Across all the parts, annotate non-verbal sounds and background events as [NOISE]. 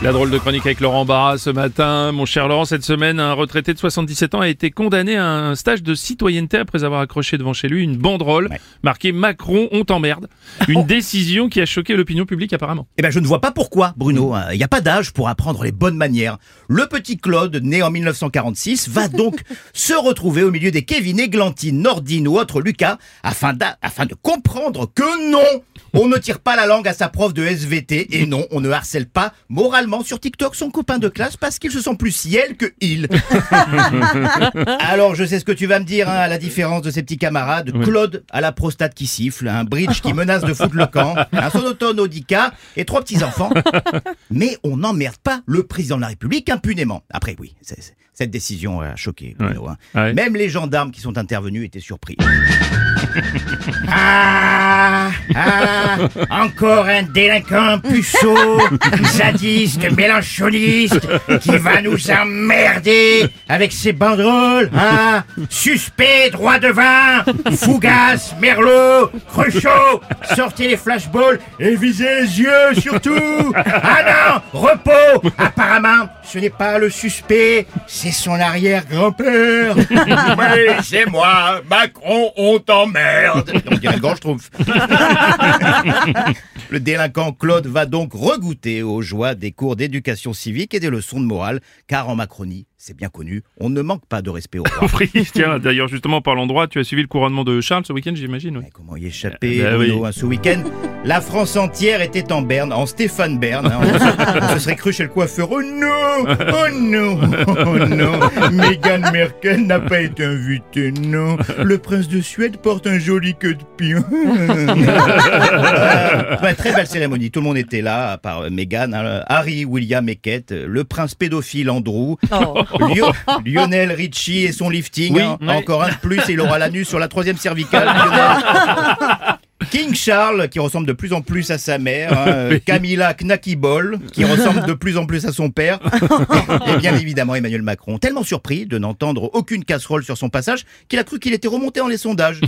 La drôle de chronique avec Laurent Barra ce matin. Mon cher Laurent, cette semaine, un retraité de 77 ans a été condamné à un stage de citoyenneté après avoir accroché devant chez lui une banderole marquée Macron, on t'emmerde. Une décision qui a choqué l'opinion publique apparemment. Eh ben, je ne vois pas pourquoi, Bruno. Il n'y a pas d'âge pour apprendre les bonnes manières. Le petit Claude, né en 1946, va [LAUGHS] donc se retrouver au milieu des Kevin Églantine, Nordine ou autres Lucas afin de comprendre que non, on ne tire pas la langue à sa prof de SVT et non, on ne harcèle pas moralement sur TikTok son copain de classe parce qu'il se sent plus ciel que il. [LAUGHS] Alors, je sais ce que tu vas me dire, hein, à la différence de ses petits camarades. Claude a la prostate qui siffle, un bridge qui menace de foutre le camp, un sonotone Audica et trois petits-enfants. Mais on n'emmerde pas le président de la République impunément. Après, oui, cette décision a choqué. Bruno, hein. Ouais. Même les gendarmes qui sont intervenus étaient surpris. Ah, ah, encore un délinquant puceau, zadiste, mélanchoniste, qui va nous emmerder avec ses banderoles, hein? Suspect, droit devant, Fougas, Merlot, Cruchot, sortez les flashballs et visez les yeux surtout. Ah non, repos. Apparemment, ce n'est pas le suspect, c'est son arrière-grand-père. Oui, c'est moi, Macron, on t'emmerde [LAUGHS] On dirait le. [LAUGHS] Le délinquant Claude va donc regoûter aux joies des cours d'éducation civique et des leçons de morale, car en Macronie, c'est bien connu, on ne manque pas de respect au roi. [LAUGHS] Tiens, d'ailleurs, justement, parlant droit, tu as suivi le couronnement de Charles ce week-end, j'imagine. oui. Comment y échapper, Bah Bruno, oui. hein, Ce week-end, la France entière était en Berne, en Stéphane Bern. hein. On, se, on se serait cru chez le coiffeur. Oh non Oh non Oh non Meghan Merkel n'a pas été invitée, non. Le prince de Suède porte un joli queue de pion. Euh, [LAUGHS] ouais, très belle cérémonie. Tout le monde était là, à part Meghan, hein, Harry, William et Kate, le prince pédophile Andrew, Lio- Lionel Richie et son lifting. Oui, hein. Encore un de plus et il aura l'anus sur la troisième cervicale. [LAUGHS] Lionel. King Charles, qui ressemble de plus en plus à sa mère. hein, [LAUGHS] Camilla Knackibol, qui [LAUGHS] ressemble de plus en plus à son père. Et bien évidemment Emmanuel Macron, tellement surpris de n'entendre aucune casserole sur son passage qu'il a cru qu'il était remonté dans les sondages.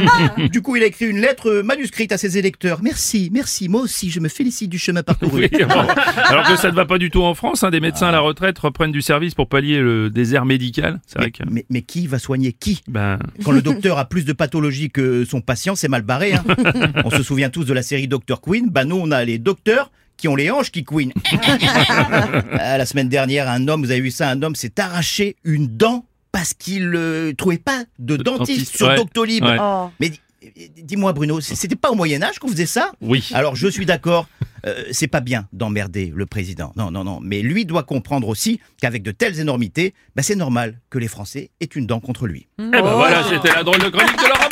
[LAUGHS] du coup, il a écrit une lettre manuscrite à ses électeurs. Merci, merci, moi aussi, je me félicite du chemin parcouru. Oui. Alors que ça ne va pas du tout en France, hein, des médecins à la retraite reprennent du service pour pallier le désert médical. C'est vrai Mais, que. mais- mais qui va soigner qui? Ben, Quand le docteur a plus de pathologie que son patient, c'est mal barré. hein. [LAUGHS] on se souvient tous de la série Dr Queen. Bah nous, on a les docteurs qui ont les hanches qui queen. [LAUGHS] Ah, la semaine dernière, un homme, vous avez vu ça, un homme s'est arraché une dent parce qu'il ne trouvait pas de dentiste, dentiste, sur ouais. Doctolib. Ouais. Mais di- dis-moi Bruno, c'était pas au Moyen Âge qu'on faisait ça? Oui. alors je suis d'accord, euh, c'est pas bien d'emmerder le président. Non, non, non. Mais lui doit comprendre aussi qu'avec de telles énormités, bah, c'est normal que les Français aient une dent contre lui. Eh ben voilà, c'était la drôle de chronique de Barra.